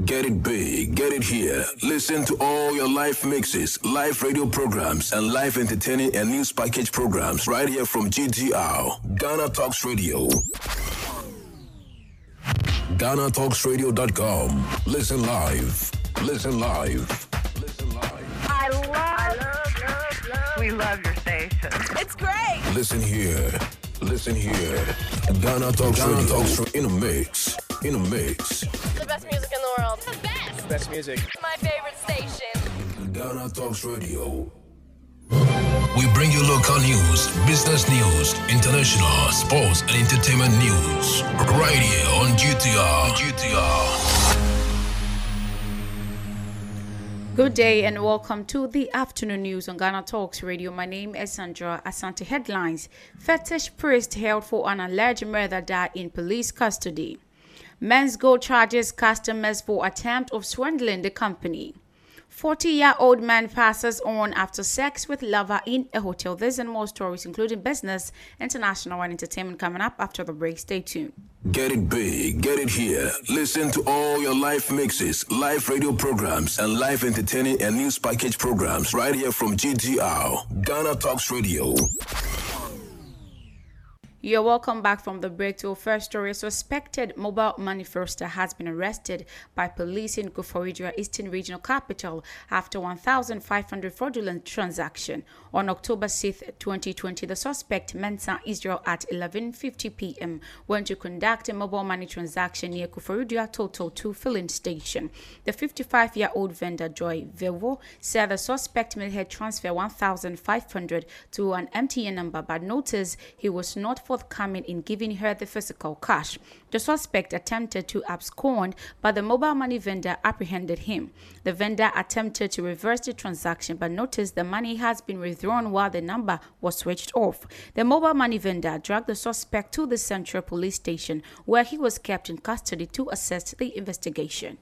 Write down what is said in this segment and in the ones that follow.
Get it big, get it here. Listen to all your live mixes, live radio programs, and live entertaining and news package programs right here from GTR, Ghana Talks Radio. GhanaTalksRadio.com. Listen live. Listen live. Listen live. I love, I love, love, love. We love your station. It's great. Listen here. Listen here. Ghana Talks Ghana Radio. Talks in a mix. In a mix. World. The best. Best music. My favorite station. Ghana Talks Radio. We bring you local news, business news, international, sports, and entertainment news. Right here on GTR. GTR. Good day and welcome to the afternoon news on Ghana Talks Radio. My name is Sandra Asante. Headlines Fetish priest held for an alleged murder died in police custody. Menzgold charges customers for attempt of swindling the company. 40 year old man passes on after sex with lover in a hotel. There's and more stories, including business, international, and entertainment, coming up after the break. Stay tuned. Get it big, get it here. Listen to all your live mixes, live radio programs, and live entertaining and news package programs right here from GTR, Ghana Talks Radio. You're welcome back from the break to a first story. A suspected mobile money fraudster has been arrested by police in Koforidua Eastern Regional Capital after 1,500 fraudulent transaction. On October 6, 2020, the suspect Mensa Israel at 11:50 p.m. went to conduct a mobile money transaction near Koforidua Total 2 filling station. The 55-year-old vendor Joy Vevo said the suspect made her transfer 1,500 to an MTN number, but noticed he was not forthcoming in giving her the physical cash. The suspect attempted to abscond, but the mobile money vendor apprehended him. The vendor attempted to reverse the transaction, but noticed the money has been withdrawn while the number was switched off. The mobile money vendor dragged the suspect to the Central Police Station, where he was kept in custody to assist the investigation.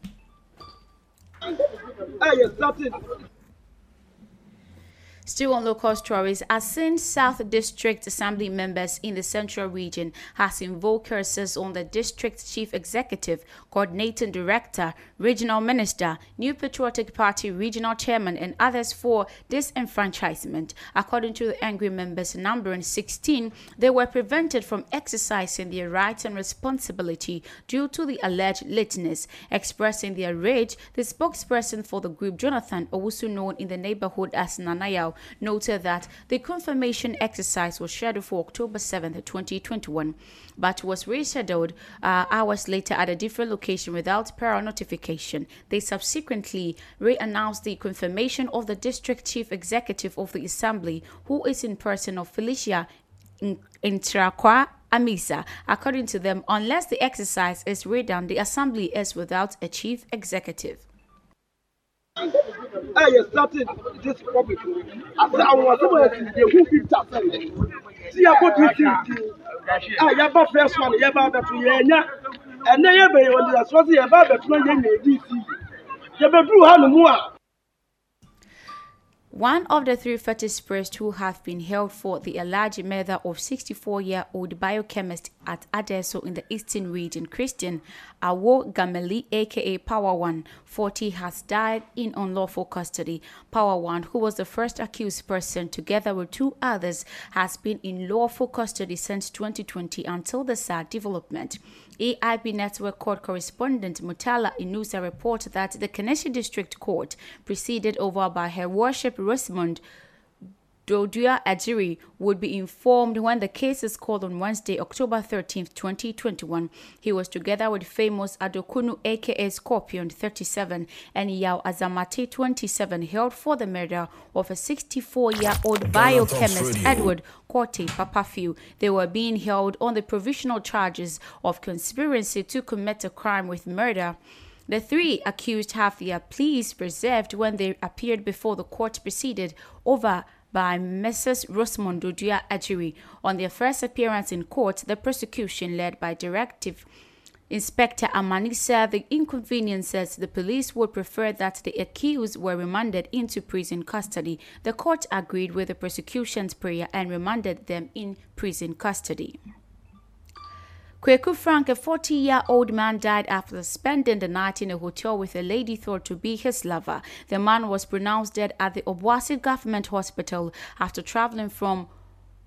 Still on local stories, Assin South District Assembly members in the Central Region has invoked curses on the district chief executive, coordinating director, regional minister, New Patriotic Party regional chairman, and others for disenfranchisement. According to the angry members, numbering 16, they were prevented from exercising their rights and responsibility due to the alleged lateness. Expressing their rage, the spokesperson for the group, Jonathan Owusu, known in the neighborhood as Nanayao, noted that the confirmation exercise was scheduled for October 7, 2021, but was rescheduled uh, hours later at a different location without prior notification. They subsequently re-announced the confirmation of the district chief executive of the assembly, who is in person of Felicia Intrakwa Amisa. According to them, unless the exercise is redone, the assembly is without a chief executive. ɛyɛ starting this republic asɛ àwọn asɛmɔ yɛ ti yɛ hu fifty percent ti yɛ kɔ dc a yaba first one yaba abɛto yɛnya ɛnɛ yɛ bɛyɛ ɔdi asɔsi yaba abɛto na yɛ nya dc yɛbɛduru ha nomu a. One of the three fetish priests who have been held for the alleged murder of 64-year-old biochemist at Adeso in the Eastern Region, Christian Awo Gameli, aka Power One, 40, has died in unlawful custody. Power One, who was the first accused person, together with two others, has been in lawful custody since 2020 until the sad development. AIB Network Court correspondent Mutala Inusa reported that the Kaneshie District Court, presided over by Her Worship Rosamond Dodua Ajiri, would be informed when the case is called on Wednesday, October 13, 2021. He was together with famous Adokunu aka Scorpion 37 and Yao Azamate 27 held for the murder of a 64-year-old biochemist Edward Korte Papafiu. They were being held on the provisional charges of conspiracy to commit a crime with murder. The three accused have their pleas preserved when they appeared before the court proceeded over by Mrs. Rosamond Dodua Ajiri. On their first appearance in court, the prosecution, led by Directive Inspector Amani, said the inconveniences the police would prefer that the accused were remanded into prison custody. The court agreed with the prosecution's prayer and remanded them in prison custody. Kweku Frank, a 40 year old man, died after spending the night in a hotel with a lady thought to be his lover. The man was pronounced dead at the Obuasi Government Hospital after traveling from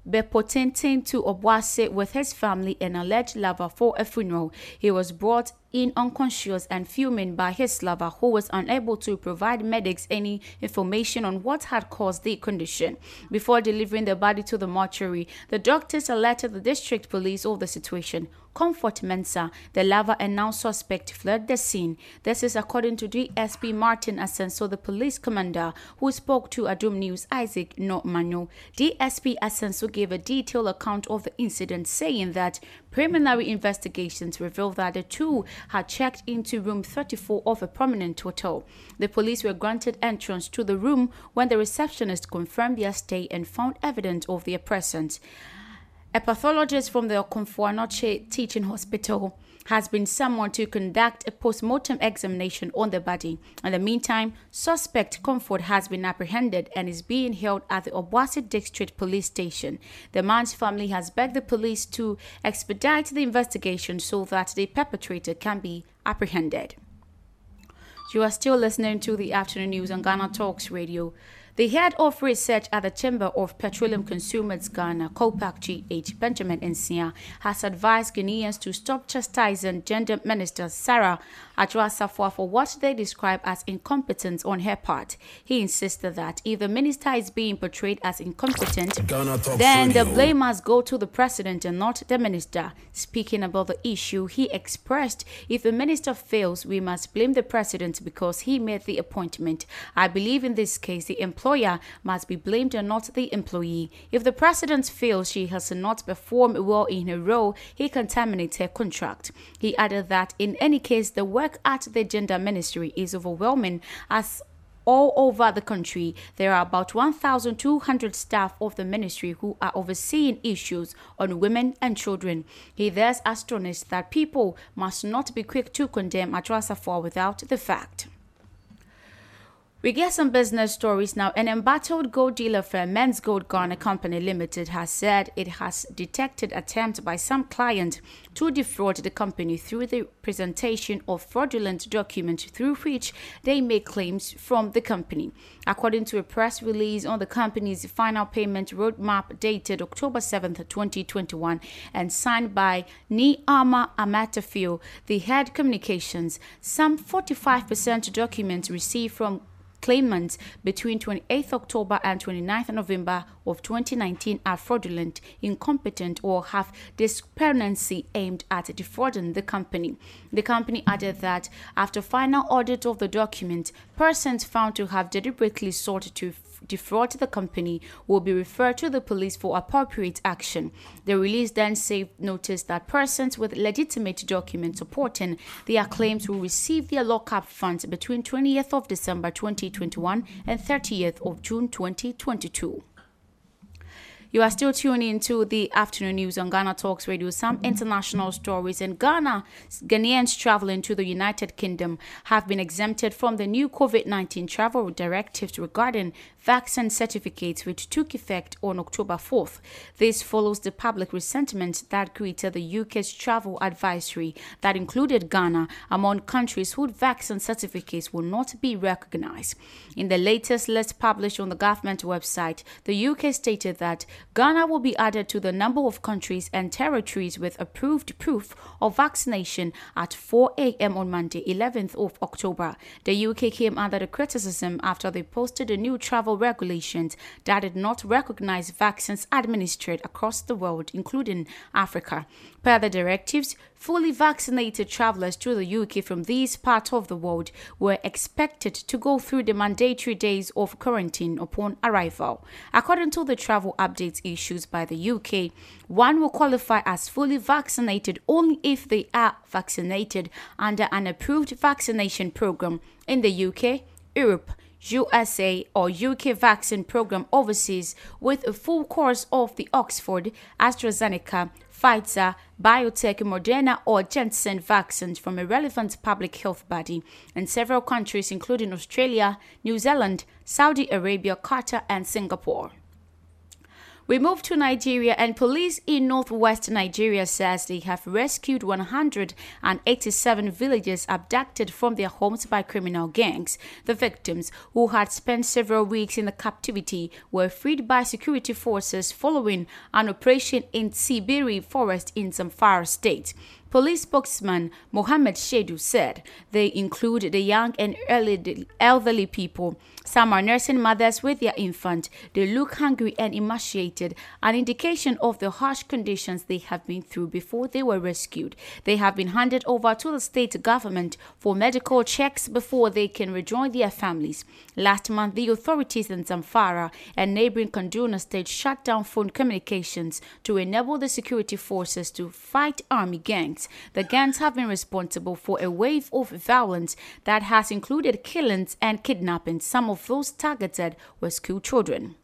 Bepotenten to Obuasi with his family and alleged lover for a funeral. He was brought in unconscious and fuming by his lover, who was unable to provide medics any information on what had caused the condition. Before delivering the body to the mortuary, the doctors alerted the district police of the situation. Comfort Mensah, the lover and now suspect, fled the scene. This is according to DSP Martin Asenso, the police commander, who spoke to Adom News Isaac Normano. DSP Asenso gave a detailed account of the incident, saying that preliminary investigations revealed that the two had checked into room 34 of a prominent hotel. The police were granted entrance to the room when the receptionist confirmed their stay and found evidence of their presence. A pathologist from the Okomfo Teaching Hospital has been summoned to conduct a post-mortem examination on the body. In the meantime, suspect Comfort has been apprehended and is being held at the Obuasi District Police Station. The man's family has begged the police to expedite the investigation so that the perpetrator can be apprehended. You are still listening to the afternoon news on Ghana Talks Radio. The head of research at the Chamber of Petroleum Consumers Ghana, COPEC GH, Benjamin Nsia, has advised Ghanaians to stop chastising Gender Minister Sarah Adwoa-Safo for what they describe as incompetence on her part. He insisted that if the minister is being portrayed as incompetent, then the blame must go to the president and not the minister. Speaking about the issue, he expressed if the minister fails, we must blame the president because he made the appointment. I believe in this case, the employer must be blamed and not the employee. If the president feels she has not performed well in her role, he contaminates her contract. He added that in any case, the work at the gender ministry is overwhelming as all over the country, there are about 1,200 staff of the ministry who are overseeing issues on women and children. He thus astonished that people must not be quick to condemn Adwoa-Safo without the fact. We get some business stories now. An embattled gold dealer firm, Menzgold Ghana Company Limited, has said it has detected attempts by some clients to defraud the company through the presentation of fraudulent documents through which they make claims from the company. According to a press release on the company's final payment roadmap dated October 7, 2021, and signed by Niama Amatafio, the head communications, some 45% documents received from claimants between 28th October and 29th November of 2019 are fraudulent, incompetent, or have discrepancy aimed at defrauding the company. The company added that after final audit of the document, persons found to have deliberately sought to defraud the company will be referred to the police for appropriate action. The release then saved notice that persons with legitimate documents supporting their claims will receive their lockup funds between 20th of December 2021 and 30th of June 2022. You are still tuning into the afternoon news on Ghana Talks Radio. Some international stories in Ghana. Ghanaians traveling to the United Kingdom have been exempted from the new COVID 19 travel directives regarding vaccine certificates, which took effect on October 4th. This follows the public resentment that greeted the UK's travel advisory that included Ghana among countries whose vaccine certificates will not be recognized. In the latest list published on the government website, the UK stated that Ghana will be added to the number of countries and territories with approved proof of vaccination at 4 a.m. on Monday, 11th of October. The UK came under the criticism after they posted a new travel regulations that did not recognize vaccines administered across the world, including Africa. Per the directives, fully vaccinated travelers to the UK from these parts of the world were expected to go through the mandatory days of quarantine upon arrival. According to the travel updates issued by the UK, one will qualify as fully vaccinated only if they are vaccinated under an approved vaccination program in the UK, Europe, USA or UK vaccine program overseas with a full course of the Oxford, AstraZeneca, Pfizer, BioNTech, Moderna, or Janssen vaccines from a relevant public health body in several countries, including Australia, New Zealand, Saudi Arabia, Qatar, and Singapore. We move to Nigeria, and police in northwest Nigeria says they have rescued 187 villagers abducted from their homes by criminal gangs. The victims, who had spent several weeks in the captivity, were freed by security forces following an operation in Sububu Forest in Zamfara State. Police spokesman Mohammed Shehu said they include the young and elderly people. Some are nursing mothers with their infant. They look hungry and emaciated, an indication of the harsh conditions they have been through before they were rescued. They have been handed over to the state government for medical checks before they can rejoin their families. Last month, the authorities in Zamfara and neighboring Kaduna state shut down phone communications to enable the security forces to fight army gangs. The gangs have been responsible for a wave of violence that has included killings and kidnapping. Some of those targeted were school children.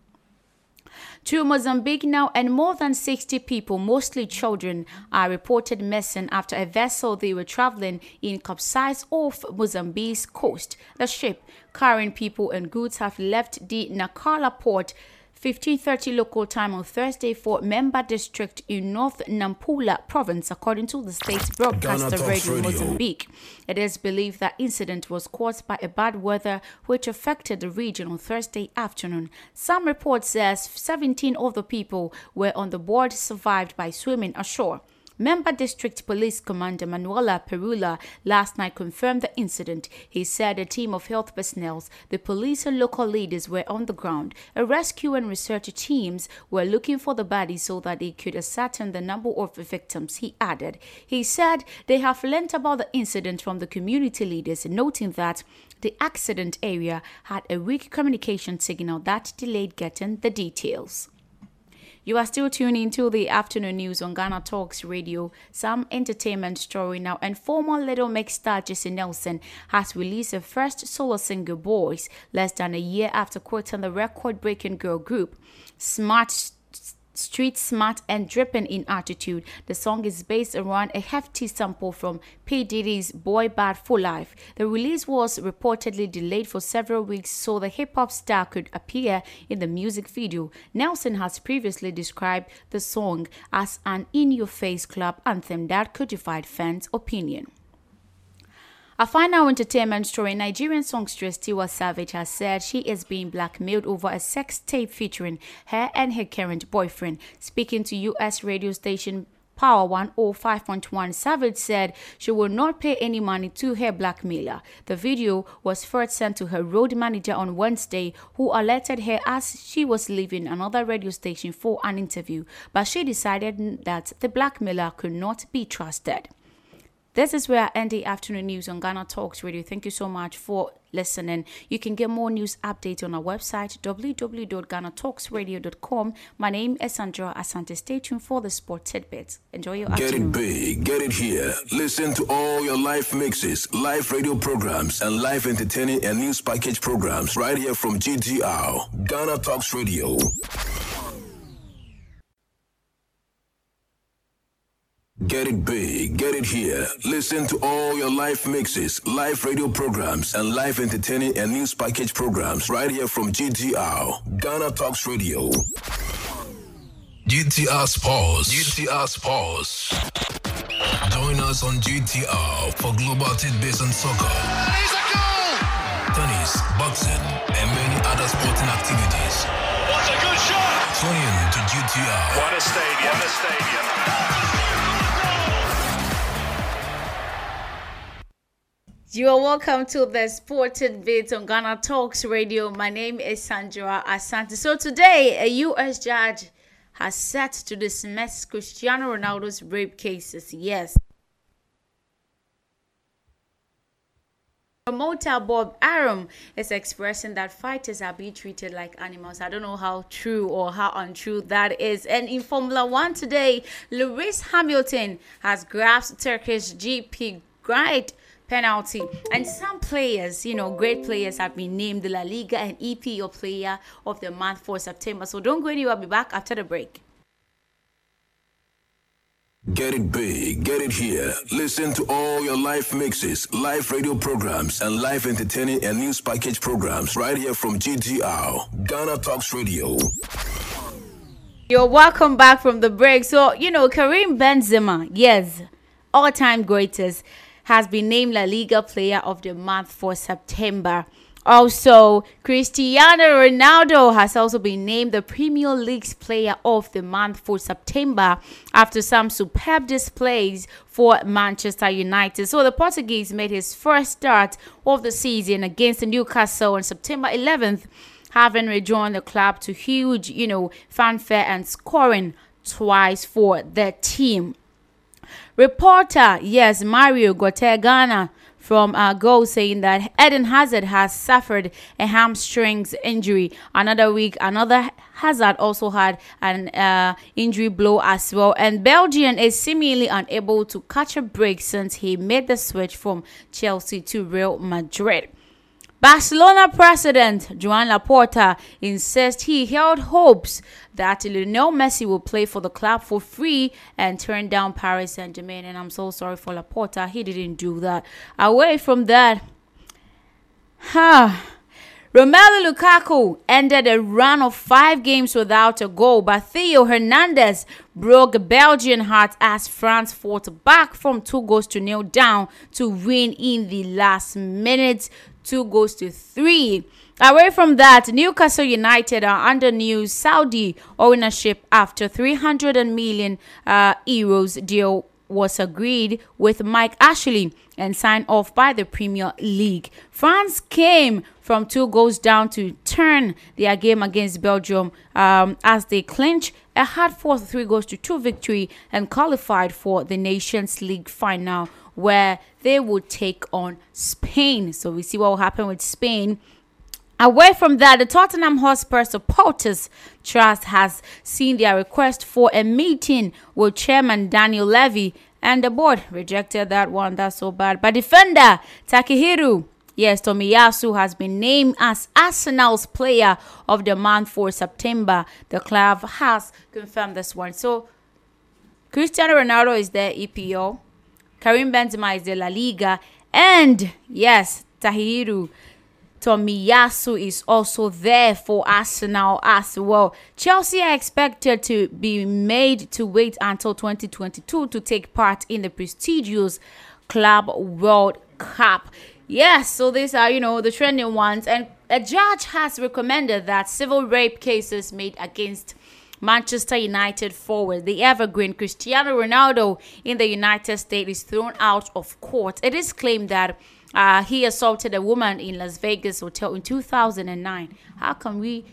To Mozambique now, and more than 60 people, mostly children, are reported missing after a vessel they were traveling in capsized off Mozambique's coast. The ship carrying people and goods have left the Nacala port 1530 local time on Thursday for Memba district in North Nampula province, according to the state's broadcaster Radio, Radio Mozambique. It is believed that incident was caused by a bad weather which affected the region on Thursday afternoon. Some reports says 17 of the people were on the board survived by swimming ashore. Memba District Police Commander Manuela Perula last night confirmed the incident. He said a team of health personnel, the police and local leaders were on the ground. A rescue and research teams were looking for the body so that they could ascertain the number of victims, he added. He said they have learnt about the incident from the community leaders, noting that the accident area had a weak communication signal that delayed getting the details. You are still tuning to the afternoon news on Ghana Talks Radio. Some entertainment story now. And former Little Mix star Jesy Nelson has released her first solo single, Boys, less than a year after quitting the record breaking girl group. Smart street smart and dripping in attitude. The song is based around a hefty sample from P. Diddy's Boy Bad for Life. The release was reportedly delayed for several weeks so the hip hop star could appear in the music video. Nelson has previously described the song as an in your face club anthem that codified fans' opinion. A final entertainment story Nigerian songstress Tiwa Savage has said she is being blackmailed over a sex tape featuring her and her current boyfriend. Speaking to US radio station Power 105.1, Savage said she will not pay any money to her blackmailer. The video was first sent to her road manager on Wednesday, who alerted her as she was leaving another radio station for an interview, but she decided that the blackmailer could not be trusted. This is where I end the afternoon news on Ghana Talks Radio. Thank you so much for listening. You can get more news updates on our website, www.ghanatalksradio.com. My name is Sandra Asante. Stay tuned for the sport tidbits. Enjoy your get afternoon. Get it big, get it here. Listen to all your live mixes, live radio programs, and live entertaining and news package programs right here from GTR, Ghana Talks Radio. Get it big, get it here. Listen to all your live mixes, live radio programs, and live entertaining and news package programs right here from GTR, Ghana Talks Radio. GTR Sports. GTR Sports. Join us on GTR for global tidbits and soccer. Tennis, boxing, and many other sporting activities. What a good shot! Tune in to GTR. What a stadium! What a stadium! You are welcome to the Sported Bit on Ghana Talks Radio. My name is Sandra Asante. So today, a U.S. judge has set to dismiss Cristiano Ronaldo's rape cases. Yes. Promoter Bob Arum is expressing that fighters are being treated like animals. I don't know how true or how untrue that is. And in Formula One today, Lewis Hamilton has grasped Turkish GP Great penalty. And some players, you know, great players have been named La Liga and EPL Player of the Month for September. So don't go anywhere. I'll be back after the break. Get it big, get it here. Listen to all your live mixes, live radio programs, and live entertaining and news package programs right here from GTR, Ghana Talks Radio. You're welcome back from the break. So, you know, Karim Benzema, yes, all time greatest, has been named La Liga Player of the Month for September. Also, Cristiano Ronaldo has also been named the Premier League's Player of the Month for September after some superb displays for Manchester United. So, the Portuguese made his first start of the season against Newcastle on September 11th having rejoined the club to huge, you know, fanfare and scoring twice for the team. Reporter, yes, Mario Cortegana from uh, Go saying that Eden Hazard has suffered a hamstrings injury. Another week, another Hazard also had an uh, injury blow as well. And Belgian is seemingly unable to catch a break since he made the switch from Chelsea to Real Madrid. Barcelona president Joan Laporta insists he held hopes that Lionel Messi will play for the club for free and turn down Paris Saint-Germain. And I'm so sorry for Laporta. He didn't do that. Away from that, huh. Romelu Lukaku ended a run of five games without a goal, but Theo Hernandez broke Belgian heart as France fought back from two goals to nil down to win in the last minutes two goals to three. Away from that, Newcastle United are under new Saudi ownership after 300 million uh, euros deal was agreed with Mike Ashley and signed off by the Premier League. France came from two goals down to turn their game against Belgium um, as they clinch a hard fought 3 goals to 2 victory and qualified for the Nations League final where they would take on Spain. So we see what will happen with Spain. Away from that, the Tottenham Hotspur supporters trust has seen their request for a meeting with chairman Daniel Levy, and the board rejected that one. That's so bad. But defender Takehiro Yes, Tomiyasu has been named as Arsenal's player of the month for September. The club has confirmed this one. So, Cristiano Ronaldo is the EPL. Karim Benzema is the La Liga. And yes, Tahiru Tomiyasu is also there for Arsenal as well. Chelsea are expected to be made to wait until 2022 to take part in the prestigious Club World Cup. Yes, so these are, you know, the trending ones. And a judge has recommended that civil rape cases made against Manchester United forward, the evergreen Cristiano Ronaldo in the United States, is thrown out of court. It is claimed that uh, he assaulted a woman in Las Vegas hotel in 2009. How can we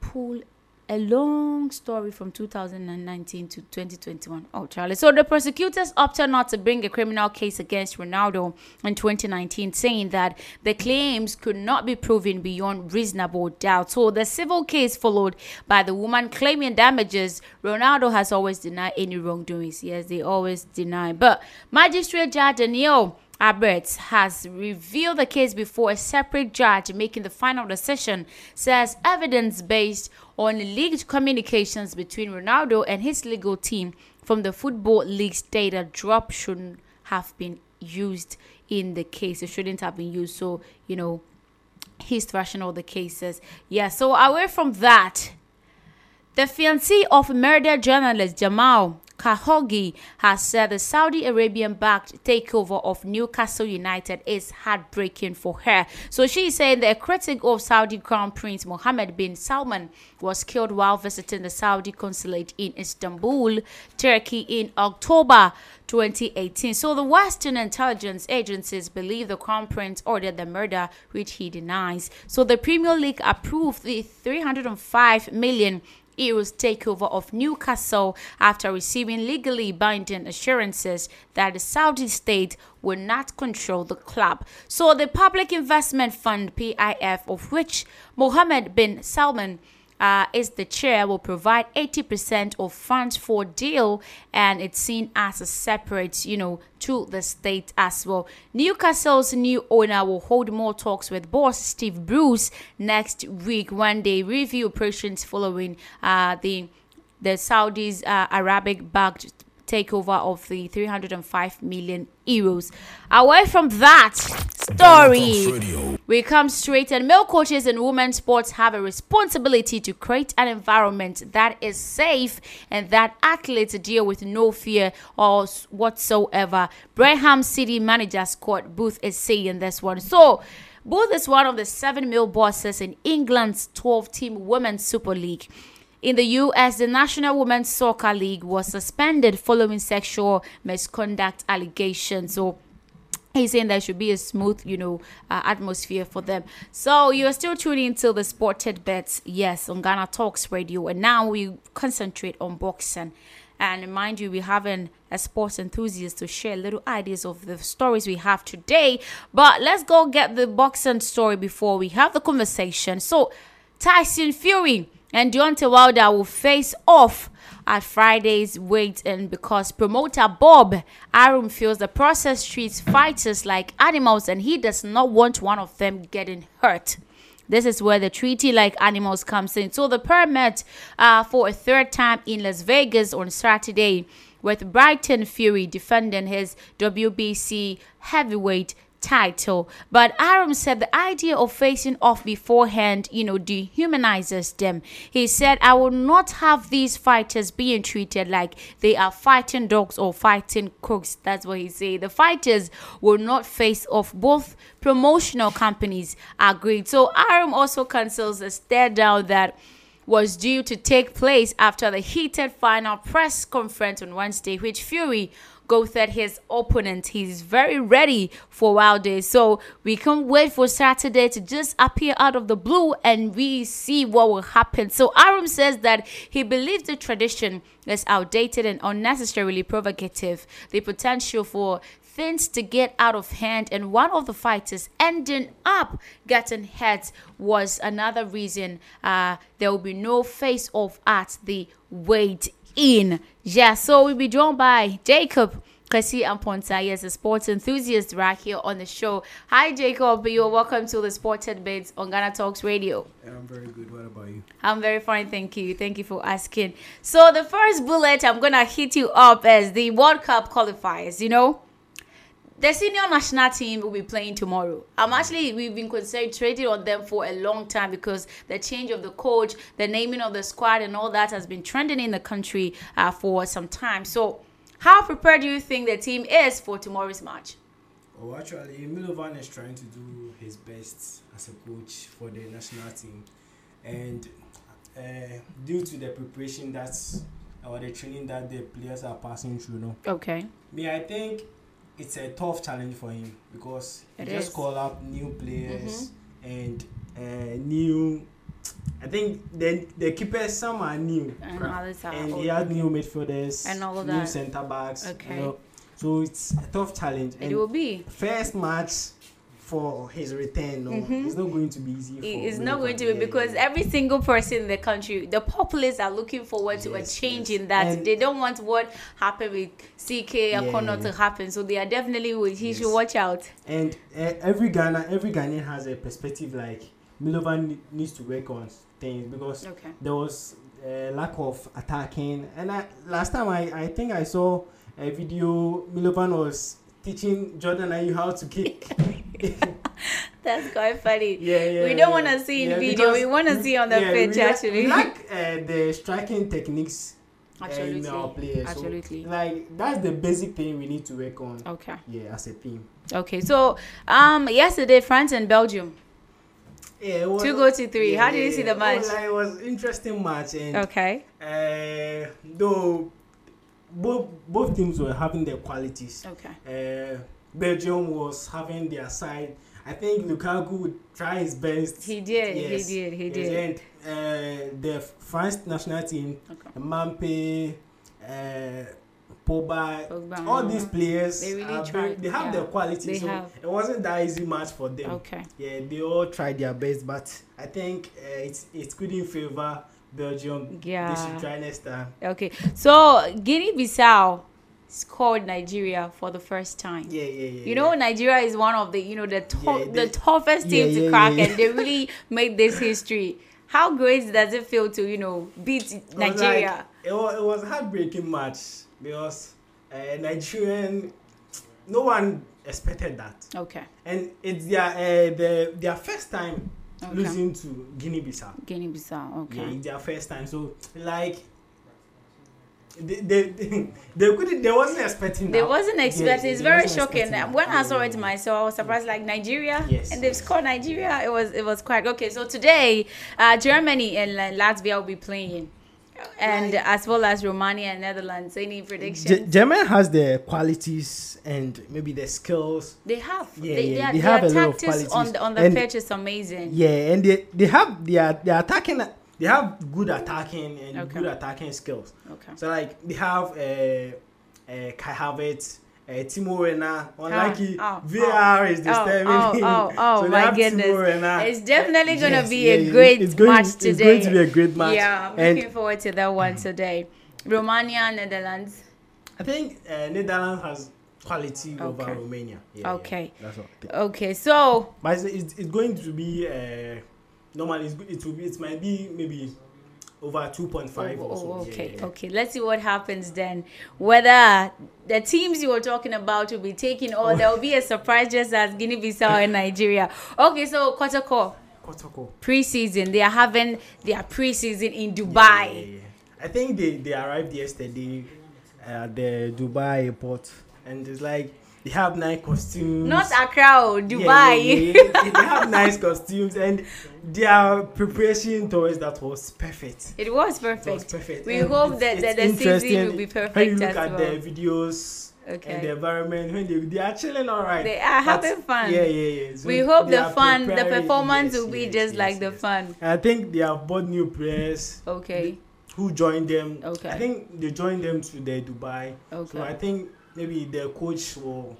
pull a long story from 2019 to 2021. Oh, Charlie. So the prosecutors opted not to bring a criminal case against Ronaldo in 2019, saying that the claims could not be proven beyond reasonable doubt. So the civil case followed by the woman claiming damages. Ronaldo has always denied any wrongdoings. Yes, they always deny. But Magistrate Judge Daniel Albregts has revealed the case before a separate judge making the final decision, says evidence based on leaked communications between Ronaldo and his legal team from the Football Leaks data drop shouldn't have been used in the case. It shouldn't have been used. So, you know, he's thrashing all the cases. Yeah, so away from that, the fiancé of murdered journalist Jamal Khashoggi has said the Saudi Arabian backed takeover of Newcastle United is heartbreaking for her. So she's saying a critic of Saudi Crown Prince Mohammed bin Salman was killed while visiting the Saudi consulate in Istanbul, Turkey in October 2018. So the Western intelligence agencies believe the Crown Prince ordered the murder, which he denies. So the Premier League approved the 305 million EU's takeover of Newcastle after receiving legally binding assurances that the Saudi state will not control the club. So the Public Investment Fund PIF, of which Mohammed bin Salman uh, is the chair will provide 80% of funds for deal and it's seen as a separate you know to the state as well. Newcastle's new owner will hold more talks with boss steve bruce next week when they review operations following uh, the the saudis uh, arabic backed takeover of the 305 million euros. Away from that story, we come straight and male coaches in women's sports have a responsibility to create an environment that is safe and that athletes deal with no fear or whatsoever. Braham City manager Scott Booth is saying this one. So, Booth is one of the seven male bosses in England's 12 team Women's Super League. In the US, the National Women's Soccer League was suspended following sexual misconduct allegations. So, He's saying there should be a smooth, you know, uh, atmosphere for them. So you are still tuning into the Sported Bets, yes, on Ghana Talks Radio, and now we concentrate on boxing. And mind you, we're having a sports enthusiast to share little ideas of the stories we have today. But let's go get the boxing story before we have the conversation. So Tyson Fury and Deontay Wilder will face off at Friday's weight in because promoter Bob Arum feels the process treats fighters like animals and he does not want one of them getting hurt. This is where the treaty like animals comes in. So the pair met uh, for a third time in Las Vegas on Saturday with Brighton Fury defending his WBC heavyweight title. But Arum said the idea of facing off beforehand, you know, dehumanizes them. He said, I will not have these fighters being treated like they are fighting dogs or fighting cooks. That's what he said. The fighters will not face off. Both promotional companies agreed. So Arum also cancels a stare down that was due to take place after the heated final press conference on Wednesday, which Fury goaded his opponent. He's very ready for Wild Wilder. So we can't wait for Saturday to just appear out of the blue and we see what will happen. So Arum says that he believes the tradition is outdated and unnecessarily provocative. The potential for things to get out of hand and one of the fighters ending up getting hurt was another reason uh, there will be no face off at the weight in. Yeah, so we'll be joined by Jacob Kasi Amponta. He is a sports enthusiast right here on the show. Hi, Jacob. You're welcome to the Sported Bits on Ghana Talks Radio. I'm very good. What about you? I'm very fine, thank you. Thank you for asking. So the first bullet I'm gonna hit you up as the World Cup qualifiers. You know, the senior national team will be playing tomorrow. I'm actually we've been concentrating on them for a long time because the change of the coach, the naming of the squad, and all that has been trending in the country uh, for some time. So, how prepared do you think the team is for tomorrow's match? Oh, actually, Milovan is trying to do his best as a coach for the national team, and uh, due to the preparation that's or the training that the players are passing through, no, Okay. me I think it's a tough challenge for him because he It just is. call up new players and uh, new. I think the the keepers some are new, And are and he had new midfielders And all of new that. centre backs. you Okay. know. so it's a tough challenge. It and will be. first match for his return. No, it's not going to be easy. For Mm-hmm. It is not going to be Yeah, because yeah. every single person in the country, the populace are looking forward to a change yes. in that. And- they don't want what happened with CK Akonnor Yeah. to happen. So they are definitely, he should watch out. and uh, every Ghana, every Ghanaian has a perspective like Milovan needs to work on things because Okay. there was a lack of attacking. And I, last time I, I think I saw a video Milovan was teaching Jordan Ayew how to kick. That's quite funny. yeah, yeah. we don't yeah. want to see in Yeah, video. We want to see on the yeah, pitch, we actually. we like uh, the striking techniques uh, in our players. So, Absolutely. like that's the basic thing we need to work on. okay. Yeah, as a team. Okay. So, um, yesterday, France and Belgium. Yeah, it was, Two goals to three. How did you see the match? was, like, it was interesting match and Okay. uh, though both both teams were having their qualities. Okay. Uh, Belgium was having their side. I think Lukaku would try his best. He did, he Yes. did, he did. And uh, the France national team, Okay. Mampe, uh, Pogba, Pogba, all these players, They really tried, they have yeah. their quality. They so have. it wasn't that easy match for them. Okay. Yeah, they all tried their best, but I think uh, it's it couldn't favor Belgium. They Yeah. should try next time. Okay. So, Guinea Bissau scored Nigeria for the first time. Yeah, yeah, yeah. You know, yeah. Nigeria is one of the you know the top, Yeah, the they- toughest team yeah, to crack, and they really made this history. How great does it feel to you know beat It was Nigeria? Like, it, was, it was heartbreaking match because uh, Nigerian, no one expected that, Okay. and it's their uh, the, their first time Okay. losing to Guinea-Bissau. Guinea-Bissau. Okay. Yeah, it's their first time. So like. They, they, they couldn't they wasn't expecting They that. wasn't Yes, expecting. it's very shocking. expecting that. When I saw it yeah. myself, I was surprised. Like Nigeria, Yes, and they've yes. scored Nigeria. It was it was quite okay. So today, uh, Germany and Latvia will be playing, and as well as Romania and Netherlands. Any predictions? Ge- German has the qualities and maybe the skills. they have. Yeah, they, yeah, Their, they have their a lot of tactics on qualities. the on the And- pitch is amazing. Yeah, and they, they have their they are attacking. They have good attacking and Okay. good attacking skills. Okay. So like they have uh, uh, Kai Havertz, uh, Timo Werner. Unlike he- oh, VAR is oh, disturbing oh, oh, oh, so my goodness. It's definitely gonna Yes, be yeah, a yeah, great it's going, match It's today. going to be a great match. Yeah, I'm and looking forward to that one today. Romania, Netherlands. I think uh, Netherlands has quality over Romania. Yeah, yeah, Okay. that's what. Okay, so But it's, it's, it's going to be uh, normally it's, it will be it might be maybe over two point five Oh, or so. oh, okay, yeah, okay. Let's see what happens then. Whether the teams you were talking about will be taken or oh. there will be a surprise just as Guinea-Bissau and Nigeria. Okay, so Kotoko Kotoko. preseason. They are having their preseason in Dubai. Yeah, yeah, yeah. I think they, they arrived yesterday uh, at the Dubai airport and it's like they have nice costumes. Not Accra, oh, Yeah, Dubai. yeah, yeah, yeah. they have nice costumes and their preparation towards that was perfect. It was perfect. It was perfect. We And hope it's- that, it's that the season will be perfect. When you look at well. the videos Okay. and the environment, when they, they are chilling all right. They are But- having fun. Yeah, yeah, yeah. So we hope the fun, the performance yes, will be yes, just yes, like the fun. I think they have bought new players Okay. who joined them. Okay. I think they joined them to the Dubai. Okay. So I think maybe the coach will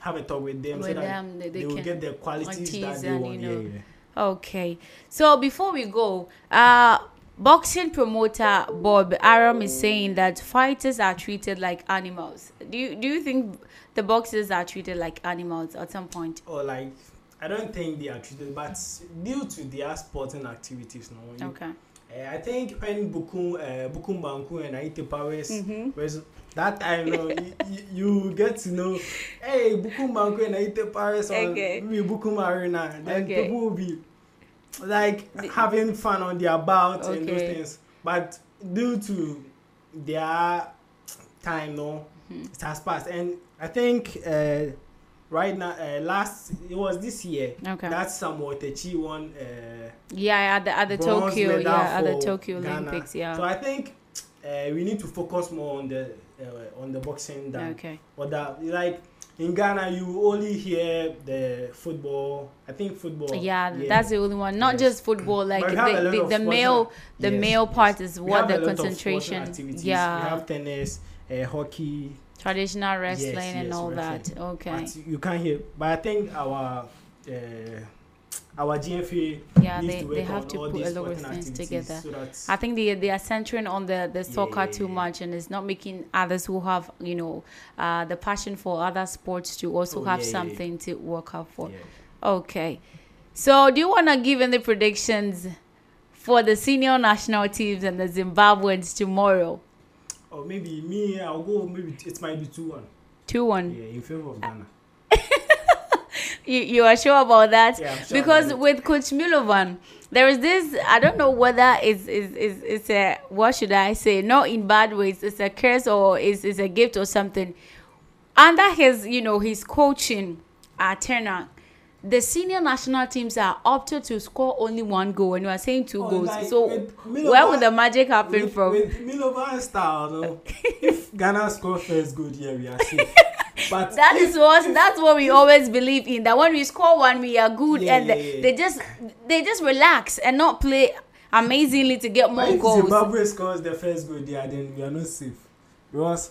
have a talk with them so With that them, they- they, they will get the qualities that they and, want. you know, yeah, yeah. Okay. So before we go, uh boxing promoter Bob Arum is saying that fighters are treated like animals. Do you do you think the boxers are treated like animals at some point? Or like, I don't think they are treated, but due to their sporting activities, no. you- Okay. Uh, I think when Bukom, uh, Bukom Banku and Ayittey Powers Mm-hmm. was that time, you, know, you, you get to know, hey, Bukom Banku and Ayittey Powers or Okay. maybe Bukom Arena. Then Okay. people will be like having fun on their bout and those things. But due to their time, no, Mm-hmm. it has passed. And I think uh, right now, uh, last, it was this year, Okay. that Samuel Takyi won. Uh, Yeah, at the at the Tokyo, yeah, at the Tokyo Ghana. Olympics, yeah. So I think uh, we need to focus more on the uh, on the boxing than Okay. other. Like in Ghana, you only hear the football. I think football. Yeah, that's the only one. Not Yes. just football, like the, we have a lot the, the male the yes, male yes. part is what the a lot of sports concentration. activities. Yeah. we have tennis, uh, hockey. Traditional wrestling yes, and all wrestling. that. Okay. But you can't hear. But I think our. Uh, our GFA Yeah, needs they- they have to put a lot of things together. So I think they they are centering on the the soccer Yeah. too much, and it's not making others who have you know uh, the passion for other sports to also Oh, have something to work out for. Okay, so do you want to give any predictions for the senior national teams and the Zimbabweans tomorrow? Or maybe me, I'll go. Maybe it might be two one. Two one. Yeah, in favor of Ghana. You you are sure about that? Yeah, sure because about with Coach Milovan, there is this. I don't know whether it's is is it's a what should I say? Not in bad ways. It's a curse or is is a gift or something. Under his you know his coaching, uh, Turner, the senior national teams are opted to score only one goal, and you are saying two Oh, goals. like so Milovan- where would the magic happen with, from? With Milovan style, though, if Ghana score first good here, we are safe. But That if, is what that's what we always believe in. That when we score one, we are good, Yeah, and they, they just they just relax and not play amazingly to get more if goals. Zimbabwe scores the first goal there, then we are not safe because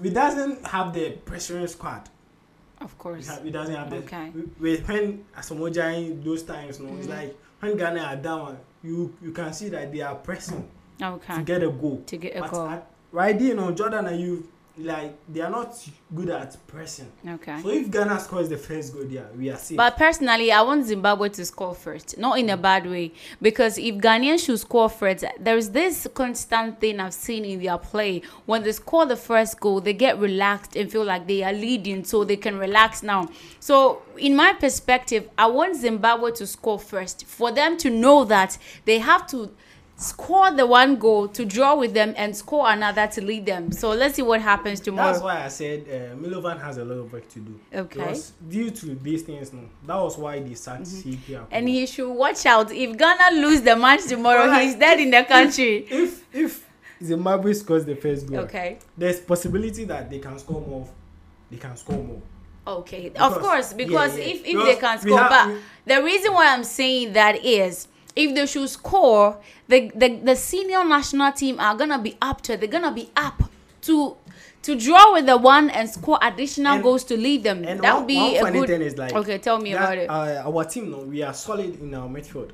we doesn't have the pressuring squad. Of course. we doesn't have the Okay. Mm-hmm. we, when Asamoah in those times, no, it's like when Ghana are down, you you can see that they are pressing to get a goal. To get a But goal. at- right there, you know, Jordan and you like they are not good at pressing. Okay. So if Ghana scores the first goal, yeah, we are safe. But personally, I want Zimbabwe to score first, not in a mm. bad way. Because if Ghanaians should score first, there's this constant thing I've seen in their play. When they score the first goal, they get relaxed and feel like they are leading, so they can relax now. So, in my perspective, I want Zimbabwe to score first for them to know that they have to score the one goal to draw with them and score another to lead them. So let's see what happens tomorrow. That's why I said uh, Milovan has a lot of work to do. Okay. Due to these things, no, that was why they sacked Mm-hmm. CP. and he should watch out. If Ghana lose the match tomorrow, he's dead in the country. if if if Zimbabwe scores the first goal, Okay. there's possibility that they can score more. They can score more. Okay, of course, because yeah, yeah. if, if Because they can score, have- but we- the reason why I'm saying that is if they should score, the, the the senior national team are gonna be up to it. They're gonna be up to to draw with the one and score additional And- goals to lead them. And that one, would be one a funny good. thing is like okay, tell me that, about it. Uh, our team, no, we are solid in our midfield.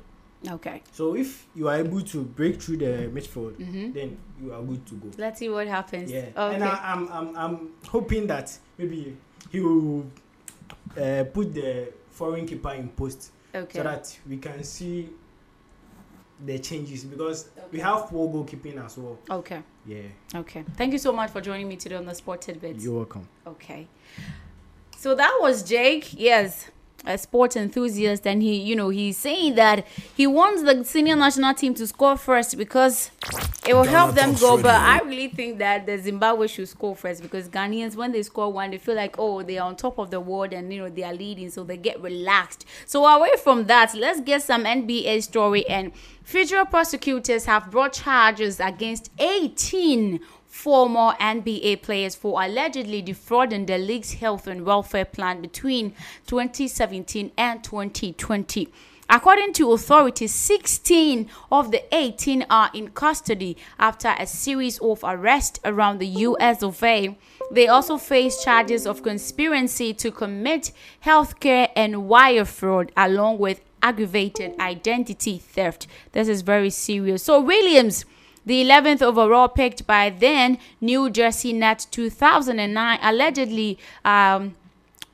okay, So if you are able to break through the midfield, Mm-hmm. then you are good to go. let's see what happens. Yeah, Okay. and I, I'm, I'm I'm hoping that maybe he will uh, put the foreign keeper in post okay. so that we can see the changes because we have poor goalkeeping as well. okay. Yeah, Okay. Thank you so much for joining me today on the Sport Tidbits. you're welcome. Okay. So that was Jake. Yes. A sports enthusiast, and he, you know, he's saying that he wants the senior national team to score first because it will help them go. But I really think that the Zimbabwe should score first because Ghanaians, when they score one, they feel like, oh, they are on top of the world and, you know, they are leading, so they get relaxed. So, away from that, let's get some NBA story. And federal prosecutors have brought charges against 18 former NBA players for allegedly defrauding the league's health and welfare plan between 2017 and 2020. According to authorities, 16 of the 18 are in custody after a series of arrests around the US of A. They also face charges of conspiracy to commit healthcare and wire fraud, along with aggravated identity theft. This is very serious. So, Williams the 11th overall picked by then New Jersey Nets 2009 allegedly um,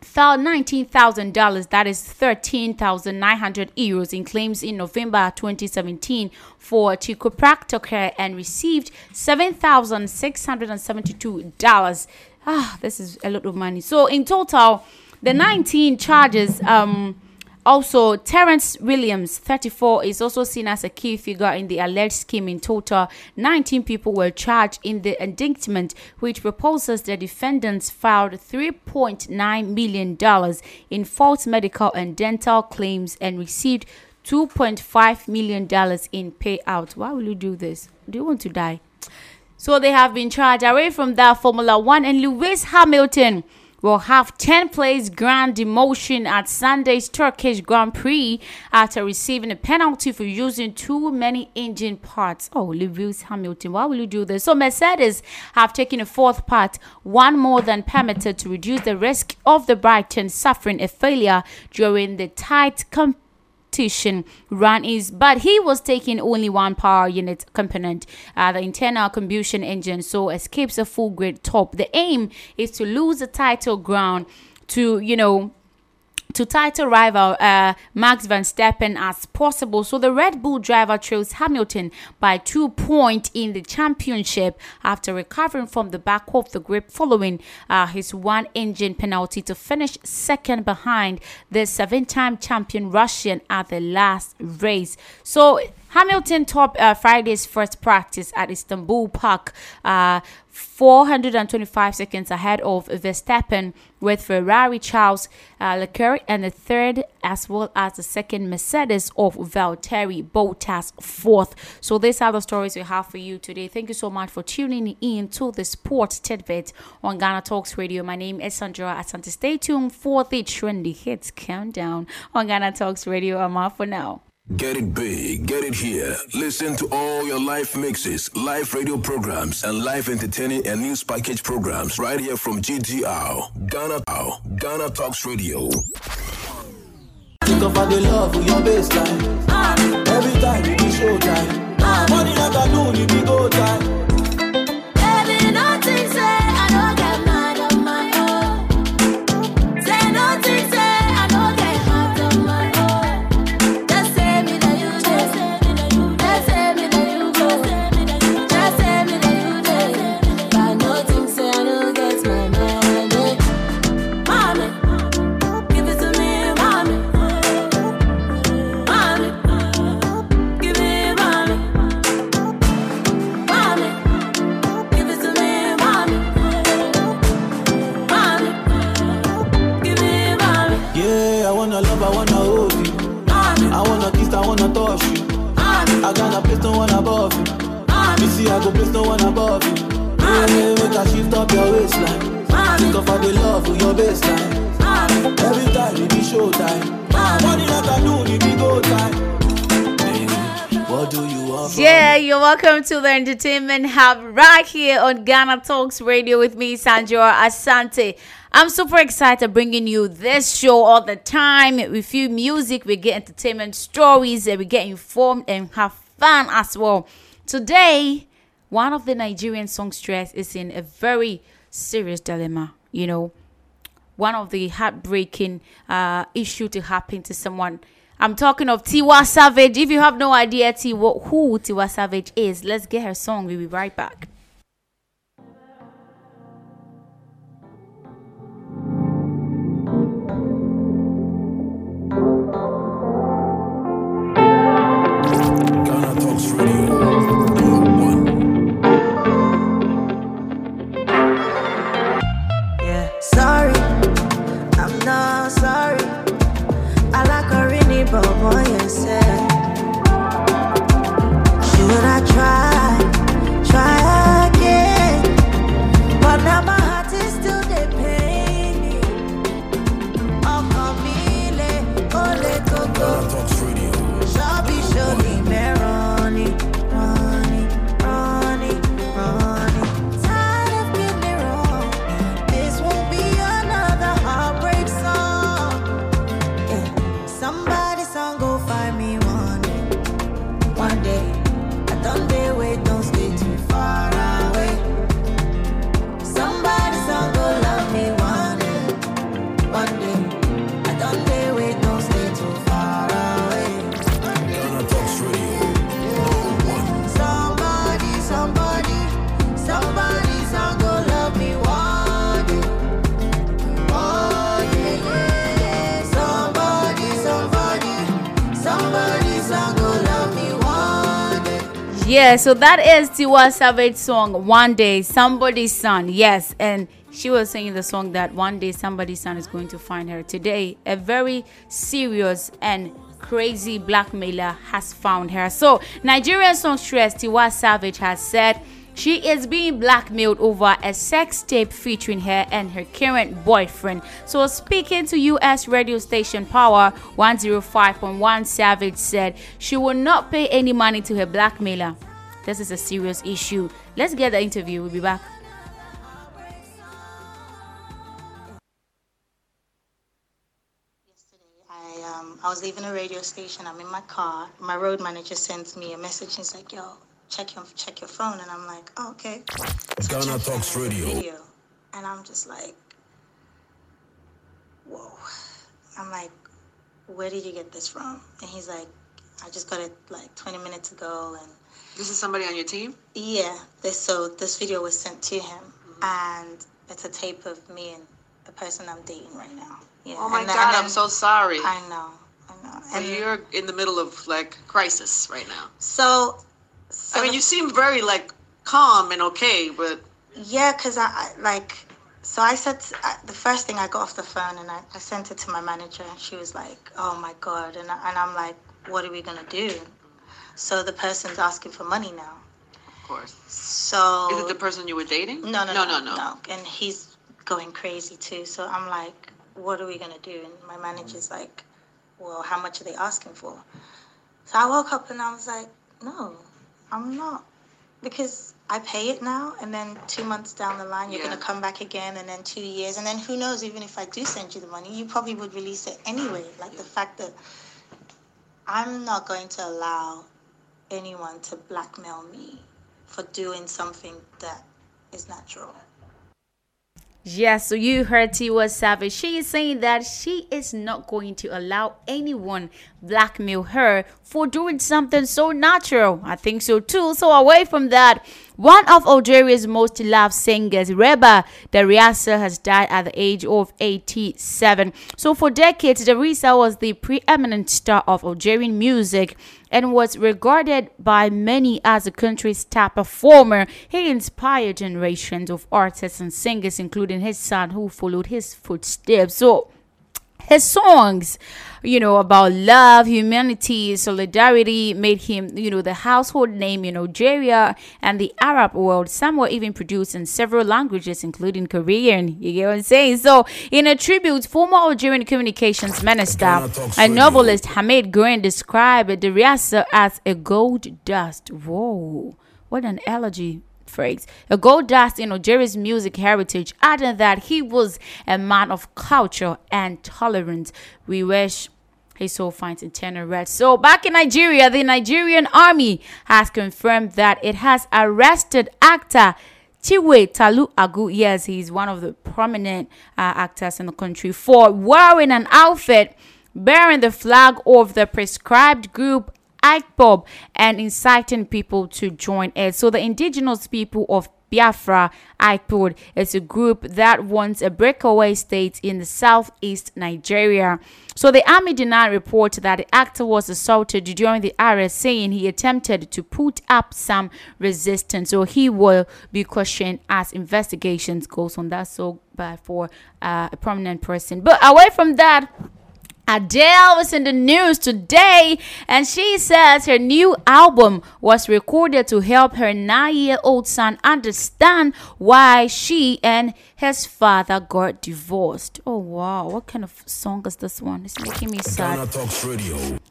found $19,000, that is 13,900 euros in claims in November 2017 for chiropractor care and received $7,672. Ah, this is a lot of money. So in total, the 19 charges um also, Terrence Williams, 34, is also seen as a key figure in the alleged scheme. In total, 19 people were charged in the indictment, which proposes the defendants filed $3.9 million in false medical and dental claims and received $2.5 million in payout. Why will you do this? Do you want to die? So they have been charged away from that Formula One and Lewis Hamilton will have 10 place grand demotion at Sunday's Turkish Grand Prix after receiving a penalty for using too many engine parts. Oh, Lewis Hamilton, why will you do this? So Mercedes have taken a fourth part, one more than permitted to reduce the risk of the Briton suffering a failure during the tight competition competition run is but he was taking only one power unit component. Uh, the internal combustion engine so escapes a full grid top. The aim is to lose the title ground to you know to title rival uh, Max Verstappen as possible. So the Red Bull driver trails Hamilton by two points in the championship after recovering from the back of the grid following uh, his one engine penalty to finish second behind the seven time champion Russian at the last race. So Hamilton topped uh, Friday's first practice at Istanbul Park. Uh, 425 seconds ahead of Verstappen with Ferrari Charles uh, Leclerc and the third as well as the second Mercedes of Valtteri Bottas fourth. So these are the stories we have for you today. Thank you so much for tuning in to the Sports Tidbit on Ghana Talks Radio. My name is Sandra Asante. Stay tuned for the trendy hits countdown on Ghana Talks Radio. I'm off for now. Get it big, get it here. Listen to all your live mixes, live radio programs, and live entertaining and news package programs right here from GTR, Ghana, Ghana Talks Radio. Think of all the love with your baseline. Ah. Every time you be showtime. Ah. Money like a do, you be go time. I got a place, no one above you. You see, I go place, no one above you. Hey, make I shift up your waistline. Think of all the love with your baseline. Every time it be showtime. Money like I do, it be go time. What do you want? Yeah, you're welcome to the Entertainment Hub right here on Ghana Talks Radio with me, Sandra Asante. I'm super excited bringing you this show all the time. We feel music, we get entertainment stories, and we get informed and have fun as well. Today, one of the Nigerian songstress is in a very serious dilemma. You know, one of the heartbreaking uh, issue to happen to someone. I'm talking of Tiwa Savage. If you have no idea Tiwa, who Tiwa Savage is, let's get her song. We'll be right back. Yeah, so that is Tiwa Savage song One Day Somebody's Son. Yes, and she was singing the song that one day somebody's son is going to find her. Today, a very serious and crazy blackmailer has found her. So, Nigerian songstress Tiwa Savage has said she is being blackmailed over a sex tape featuring her and her current boyfriend. So, speaking to US radio station Power 105.1, Savage said she will not pay any money to her blackmailer. This is a serious issue. Let's get the interview. We'll be back. Um I was leaving a radio station. I'm in my car. My road manager sends me a message. He's like, "Yo, check your check your phone," and I'm like, oh, "Okay." So I Ghana check Talks my Radio. Video, and I'm just like, "Whoa!" I'm like, "Where did you get this from?" And he's like, "I just got it like 20 minutes ago." And This is somebody on your team? yeah, this so this video was sent to him, mm-hmm. and it's a tape of me and the person I'm dating right now. Yeah. Oh my and God, and I'm so sorry. I know, I know. So you're in the middle of like crisis right now. So, so I mean, you seem very like calm and okay, but yeah, cause I, I like, so I said I, the first thing I got off the phone and I, I sent it to my manager and she was like, "Oh my god," and I, and I'm like, "What are we gonna do?" So the person's asking for money now. of course. So Is it the person you were dating? No, no, no, no, no, no. And he's going crazy too. So I'm like, what are we gonna do? And my manager's like, well, how much are they asking for? So I woke up and I was like, no, I'm not, because I pay it now, and then two months down the line, you're Yeah. gonna come back again, and then two years, and then who knows? Even if I do send you the money, you probably would release it anyway. Like the fact that I'm not going to allow anyone to blackmail me for doing something that is natural. Yes, so you heard Tiwa Savage. She is saying that she is not going to allow anyone blackmail her for doing something so natural. I think so too. So away from that, one of Algeria's most loved singers, Rabah Driassa, has died at the age of 87. So for decades, Driassa was the preeminent star of Algerian music and was regarded by many as the country's top performer. He inspired generations of artists and singers, including his son, who followed his footsteps. So, his songs you know about love humanity solidarity made him you know the household name in nigeria and the arab world some were even produced in several languages including korean you get what i'm saying? So in a tribute former algerian communications minister and novelist hamid Grine described Driassa as a gold dust. Whoa what an elegy A gold dust in Nigeria's music heritage, adding that he was a man of culture and tolerance. We wish his soul finds eternal rest. So back in Nigeria, the Nigerian army has confirmed that it has arrested actor Chiwetalu Agu. Yes, he's one of the prominent uh, actors in the country for wearing an outfit bearing the flag of the prescribed group IPOB and inciting people to join it. So the indigenous people of Biafra IPOB is a group that wants a breakaway state in the southeast Nigeria. So the army denied report that the actor was assaulted during the arrest, saying he attempted to put up some resistance. So he will be questioned as investigations goes on. That's so bad for uh, a prominent person. But away from that, Adele was in the news today and she says her new album was recorded to help her nine year old son understand why she and his father got divorced. Oh wow, what kind of song is this one? It's making me sad.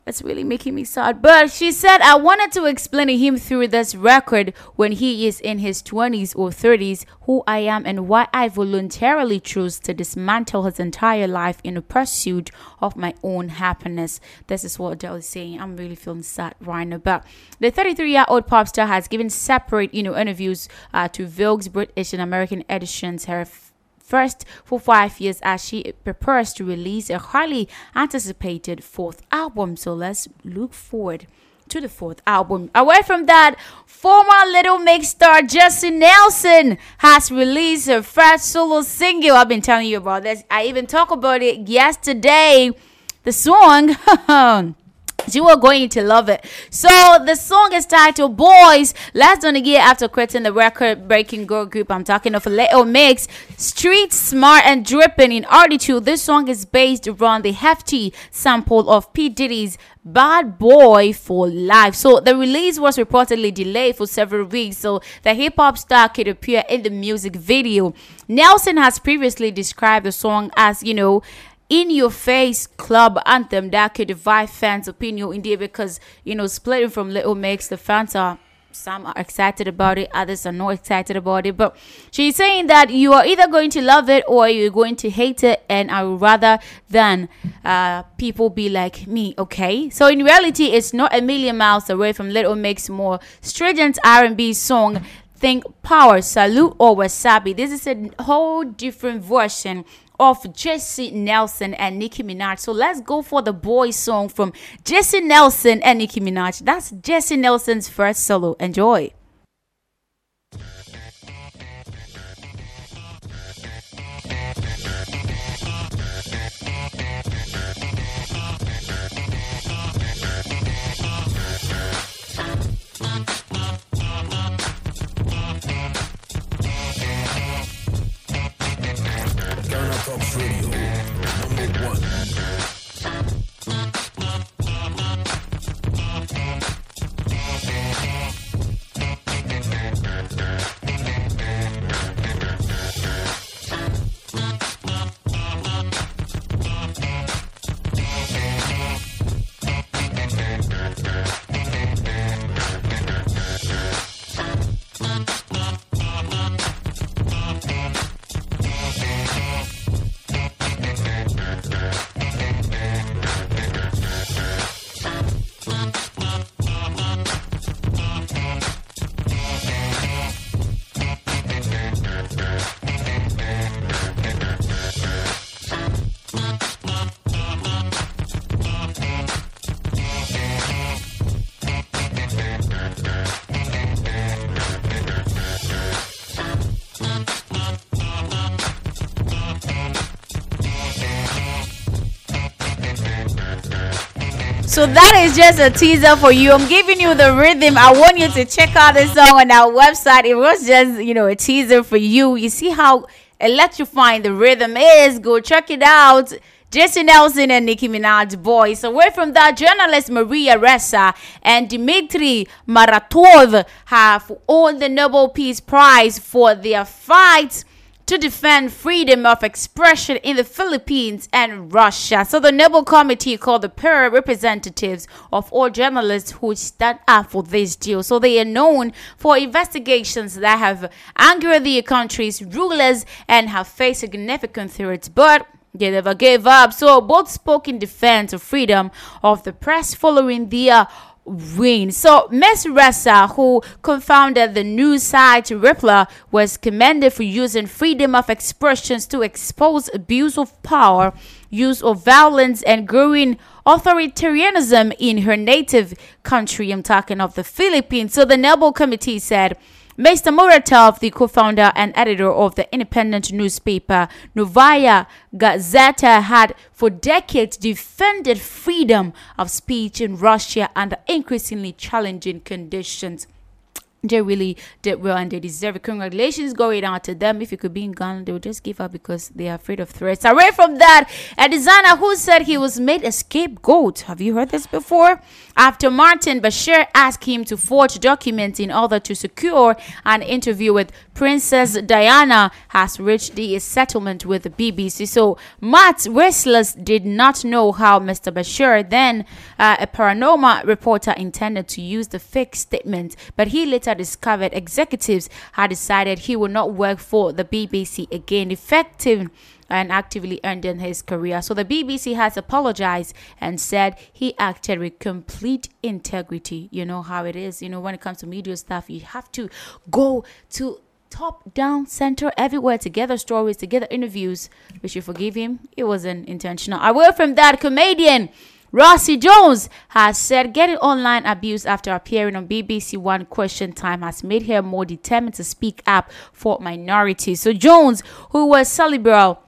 It's really making me sad. But she said, I wanted to explain to him through this record when he is in his 20s or 30s who I am and why I voluntarily chose to dismantle his entire life in the pursuit of my own happiness. This is what Adele is saying. I'm really feeling sad right now. But the 33 year old pop star has given separate, you know, interviews uh, to Vogue's British and American editions. Her first for five years as she prepares to release a highly anticipated fourth album. So let's look forward to the fourth album. Away from that, former Little Mix star Jesy Nelson has released her first solo single. I've been telling you about this. I even talked about it yesterday. The song. You are going to love it. So the song is titled Boys. Last on the year after quitting the record-breaking girl group, I'm talking of Little Mix, street smart and dripping in attitude. This song is based around the hefty sample of P Diddy's Bad Boy for Life. So the release was reportedly delayed for several weeks so the hip hop star could appear in the music video. Nelson has previously described the song as, you know, in your face club anthem that could divide fans' opinion in indeed because you know splitting from Little Mix the fans are some are excited about it, others are not excited about it. But she's saying that you are either going to love it or you're going to hate it, and I would rather than uh, people be like me. Okay, so in reality, it's not a million miles away from Little Mix more stringent R&B song. Think Power, Salute, or Wasabi. This is a whole different version of Jesy Nelson and Nicki Minaj. So let's go for the boy song from Jesy Nelson and Nicki Minaj. That's Jesy Nelson's first solo. Enjoy. Thank. So that is just a teaser for you. I'm giving you the rhythm. I want you to check out this song on our website. It was just, you know, a teaser for you. You see how electrifying the rhythm is. Go check it out. Jesy Nelson and Nicki Minaj boys. Away from that, journalist Maria Ressa and Dmitry Muratov have won the Nobel Peace Prize for their fight to defend freedom of expression in the Philippines and Russia. So the Nobel Committee called the pair representatives of all journalists who stand up for this deal. So they are known for investigations that have angered the country's rulers and have faced significant threats. But they never gave up. So both spoke in defense of freedom of the press following their win. So Ms. Ressa, who co-founded the news site Rappler, was commended for using freedom of expressions to expose abuse of power, use of violence, and growing authoritarianism in her native country. I'm talking of the Philippines. So the Nobel Committee said. Mr. Muratov, the co-founder and editor of the independent newspaper Novaya Gazeta, had for decades defended freedom of speech in Russia under increasingly challenging conditions. They really did well and they deserve it. Congratulations going out to them. If you could be in Ghana, they would just give up because they are afraid of threats. Away from that, a designer who said he was made a scapegoat. Have you heard this before? After Martin Bashir asked him to forge documents in order to secure an interview with Princess Diana, has reached the settlement with the BBC. So Matt Restless did not know how Mr. Bashir, then uh, a Panorama reporter, intended to use the fake statement, but he later discovered executives had decided he would not work for the BBC again, effective and actively ending his career. So the BBC has apologized and said he acted with complete integrity. You know how it is. You know, when it comes to media stuff, you have to go to top down center everywhere to gather stories to gather interviews we should forgive him it wasn't intentional away from that comedian Rosie Jones has said getting online abuse after appearing on BBC One Question Time has made her more determined to speak up for minorities. So Jones, who was cerebral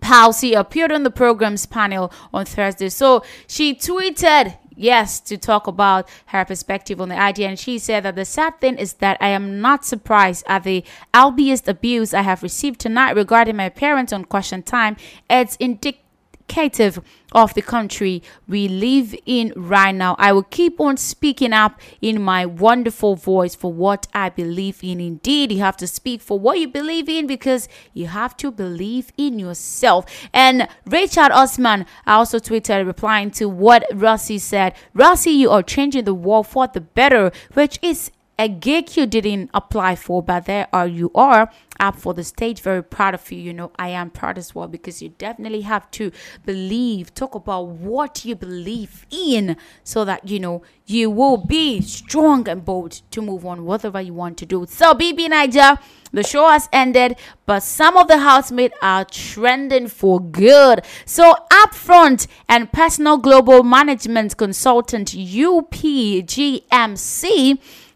palsy, appeared on the program's panel on Thursday. So she tweeted yes to talk about her perspective on the idea and she said that the sad thing is that i am not surprised at the albeit abuse i have received tonight regarding my parents on question time it's indicative of the country we live in right now. I will keep on speaking up in my wonderful voice for what I believe in. Indeed, you have to speak for what you believe in because you have to believe in yourself. And Richard Osman I also tweeted replying to what Rosie said. Rosie, you are changing the world for the better, which is a gig you didn't apply for, but there are you are up for the stage. Very proud of you. You know, I am proud as well because you definitely have to believe, talk about what you believe in so that you know you will be strong and bold to move on whatever you want to do. So, BBNaija, the show has ended, but some of the housemates are trending for good. So, Upfront and Personal Global Management Consultant UPGMC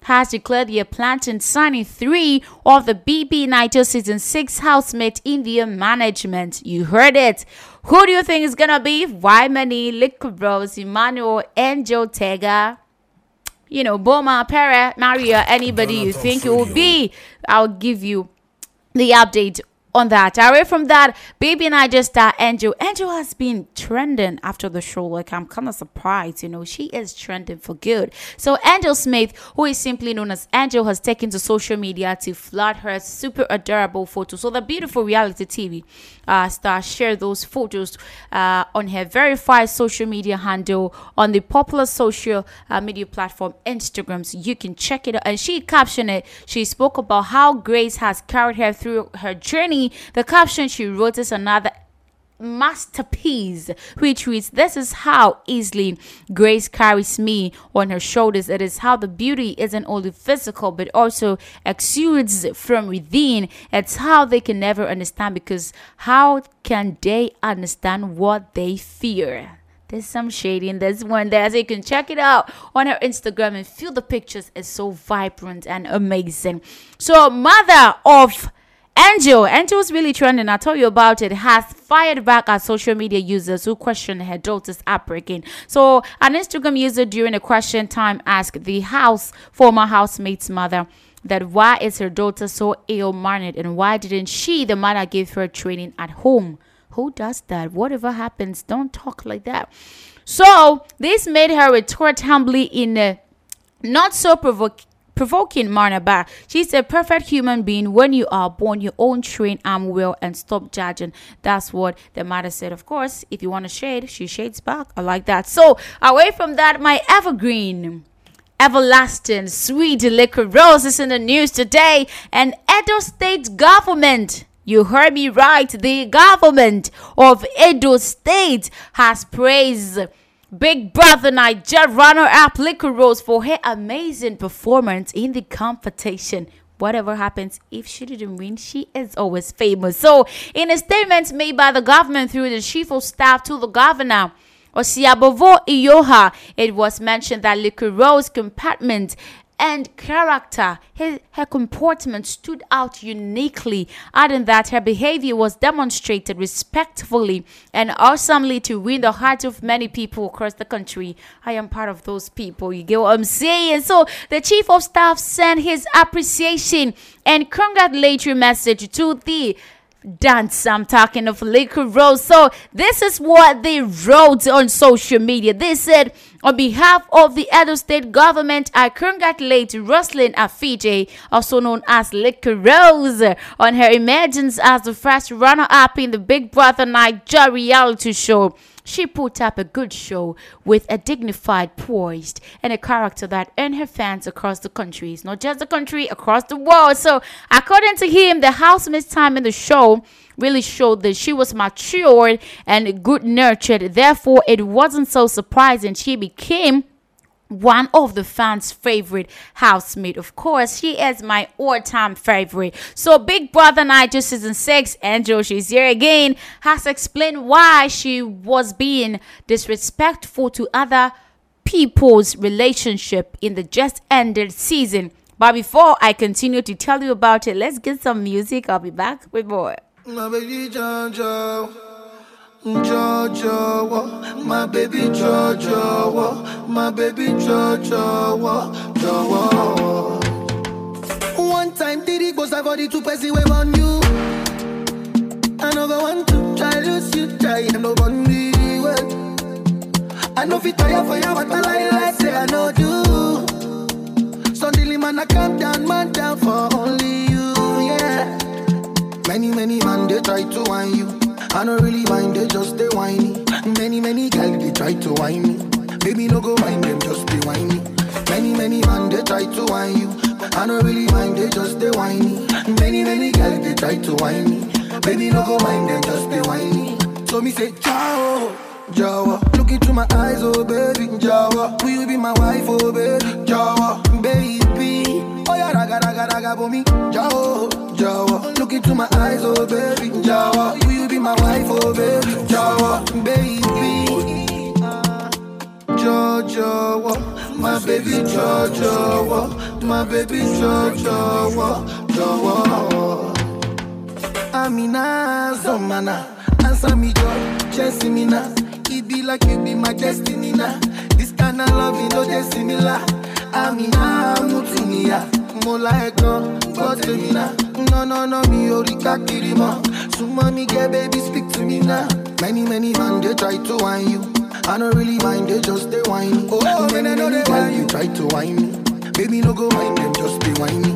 has declared they are planning signing three of the BBNaija Season 6 housemate in their management. You heard it. Who do you think is gonna be? Whitemoney, Liquid Rose, Emmanuel, Angel Tega? You know, Boma, Pere, Maria, anybody you think it will be. I'll give you the update on that. Away from that, Baby and I just star Angel. Angel has been trending after the show. Like I'm kind of surprised, you know, she is trending for good. So Angel Smith, who is simply known as Angel, has taken to social media to flood her super adorable photos. So the beautiful reality TV uh, star shared those photos uh, on her verified social media handle on the popular social uh, media platform Instagram. So you can check it out. And she captioned it. She spoke about how Grace has carried her through her journey. The caption she wrote is another masterpiece which reads this is how easily grace carries me on her shoulders. It is how the beauty isn't only physical but also exudes from within. It's how they can never understand because how can they understand what they fear? There's some shade in this one there so you can check it out on her instagram and feel the pictures. Is so vibrant and amazing. So mother of Angel, Angel's really trending. I told you about it. Has fired back at social media users who questioned her daughter's upbringing. So, an Instagram user during a question time asked the house former housemate's mother that why is her daughter so ill mannered and why didn't she, the mother, give her training at home? Who does that? Whatever happens, don't talk like that. So this made her retort humbly in a not so provoking provoking but she's a perfect human being. When you are born your own train arm well and stop judging. That's what the mother said. Of course if you want to shade she shades back. I like that. So away from that my evergreen everlasting sweet Liquorose is in the news today. And edo state government you heard me right the government of edo state has praised Big Brother Naija runner-up Liquorose for her amazing performance in the competition. Whatever happens, if she didn't win, she is always famous. So, in a statement made by the government through the chief of staff to the governor, Osaigbovo Iyoha, it was mentioned that Liquorose compartment and character, her, her comportment stood out uniquely, adding that her behavior was demonstrated respectfully and awesomely to win the hearts of many people across the country. I am part of those people, you get what I'm saying? So the chief of staff sent his appreciation and congratulatory message to the dance. I'm talking of Liquorose. So this is what they wrote on social media. They said, on behalf of the Edo State government, I congratulate Roseline Afije, also known as Liquorose, on her emergence as the first runner-up in the Big Brother Nigeria reality show. She put up a good show with a dignified, poised, and a character that earned her fans across the country. It's not just the country, across the world. So, according to him, the housemate's time in the show really showed that she was matured and good nurtured. Therefore, it wasn't so surprising she became one of the fans' favorite housemate. Of course, she is my all-time favorite. So Big Brother Naija season six, Angel, she's here again, has explained why she was being disrespectful to other people's relationship in the just ended season. But before I continue to tell you about it, let's get some music. I'll be back with more. Jojo, Jojo, my baby Jojo, wo. my baby Jojo. Jojo. One time did it goes for the two person wave on you. Another one to try lose you, try and no one well. I know fit tire for you, but I lie like say I know do. Suddenly man I calm down, man down for only you, yeah. Many, many man, they try to whine you. I don't really mind, they just they whiny. Many, many girls, they try to whine me. Baby, no go mind them, just be whiny. Many, many man, they try to whine you. I don't really mind, they just they whiny. Many, many girls, they try to whine me. Baby, no go mind them, just be whiny. So me say, ciao. Jawa, look into my eyes, oh baby, Jawa, will you be my wife, oh baby, Jawa, baby, oh yeah, raga, raga, raga, for me, Jawa, Jawa, look into my eyes, oh baby, Jawa, will you be my wife, oh baby, Jawa, baby, Jojo, my baby, Jojo, my baby, Jojo, Jojo. Amina, Zomana, answer me, Joe, Chelsea me now. It be like you be my destiny now. This kind of love, you know, they similar. Amina, Mutinia, Mola Ekon, God to me now. No, no, no, me, Orika Kirima. So, mommy, get baby, speak to me now. Many, many man, they try to whine you. I don't really mind, they just they whine. Oh, many, many, girl, you try to whine me. Baby, no go mind them, just be whiny.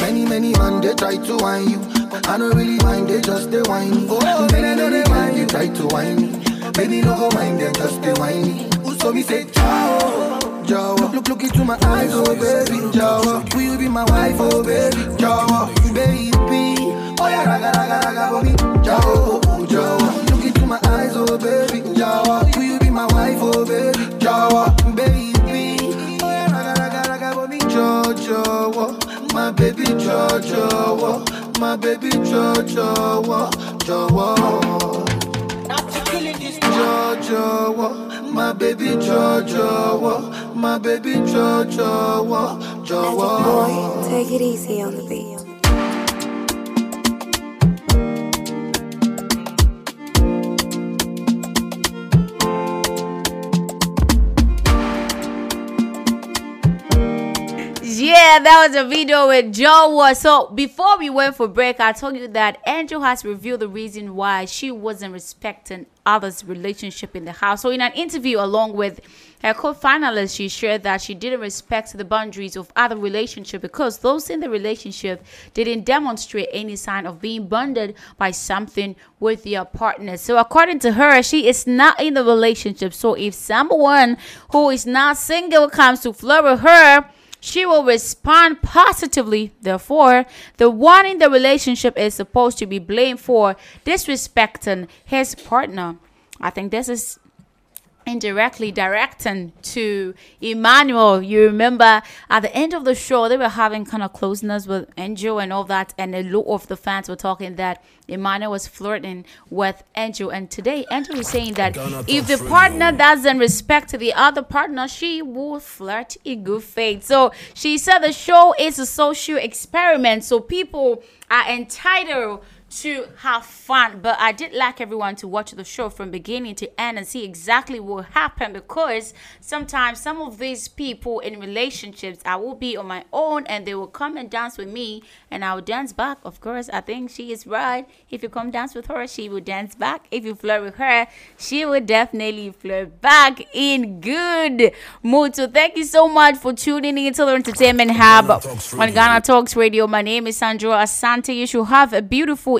Many, many man, they try to whine you. I don't really mind, they just they whiny. Oh, many, many man, you try to whine me. Baby, no go mind them, just be whiny. So me say, ciao, Jawa. Look, look into my eyes, oh baby, Jawa. Will you be my wife, oh baby, Jawa, baby? Oh yeah, raga, raga, raga, me, Jawa, oh, oh, Jawa. Look into my eyes, oh baby, Jawa. Will you be my wife, oh baby, Jawa, baby? Oh yeah, raga, raga, raga, me, Jojo, my baby, Jojo, my baby, Jojo, Jojo. My baby Jojo, my baby Jojo, Jojo. Take it easy on the beat. Yeah, that was a video with Joe was. So before we went for break, I told you that Angel has revealed the reason why she wasn't respecting others' relationship in the house. So in an interview along with her co-finalist, she shared that she didn't respect the boundaries of other relationship because those in the relationship didn't demonstrate any sign of being bonded by something with their partner. So according to her, she is not in the relationship. So if someone who is not single comes to flirt with her, she will respond positively. Therefore, the one in the relationship is supposed to be blamed for disrespecting his partner. I think this is indirectly directing to Emmanuel. You remember at the end of the show, they were having kind of closeness with Angel and all that, and a lot of the fans were talking that Emmanuel was flirting with Angel. And today, Angel is saying that if the partner doesn't respect the other partner, she will flirt in good faith. So she said the show is a social experiment, so people are entitled to have fun. But I did like everyone to watch the show from beginning to end and see exactly what happened because sometimes some of these people in relationships, I will be on my own and they will come and dance with me and I will dance back. Of course, I think she is right. If you come dance with her, she will dance back. If you flirt with her, she will definitely flirt back in good mood. So thank you so much for tuning in to the Entertainment Hub on Ghana Talks Radio. My name is Sandra Asante. You should have a beautiful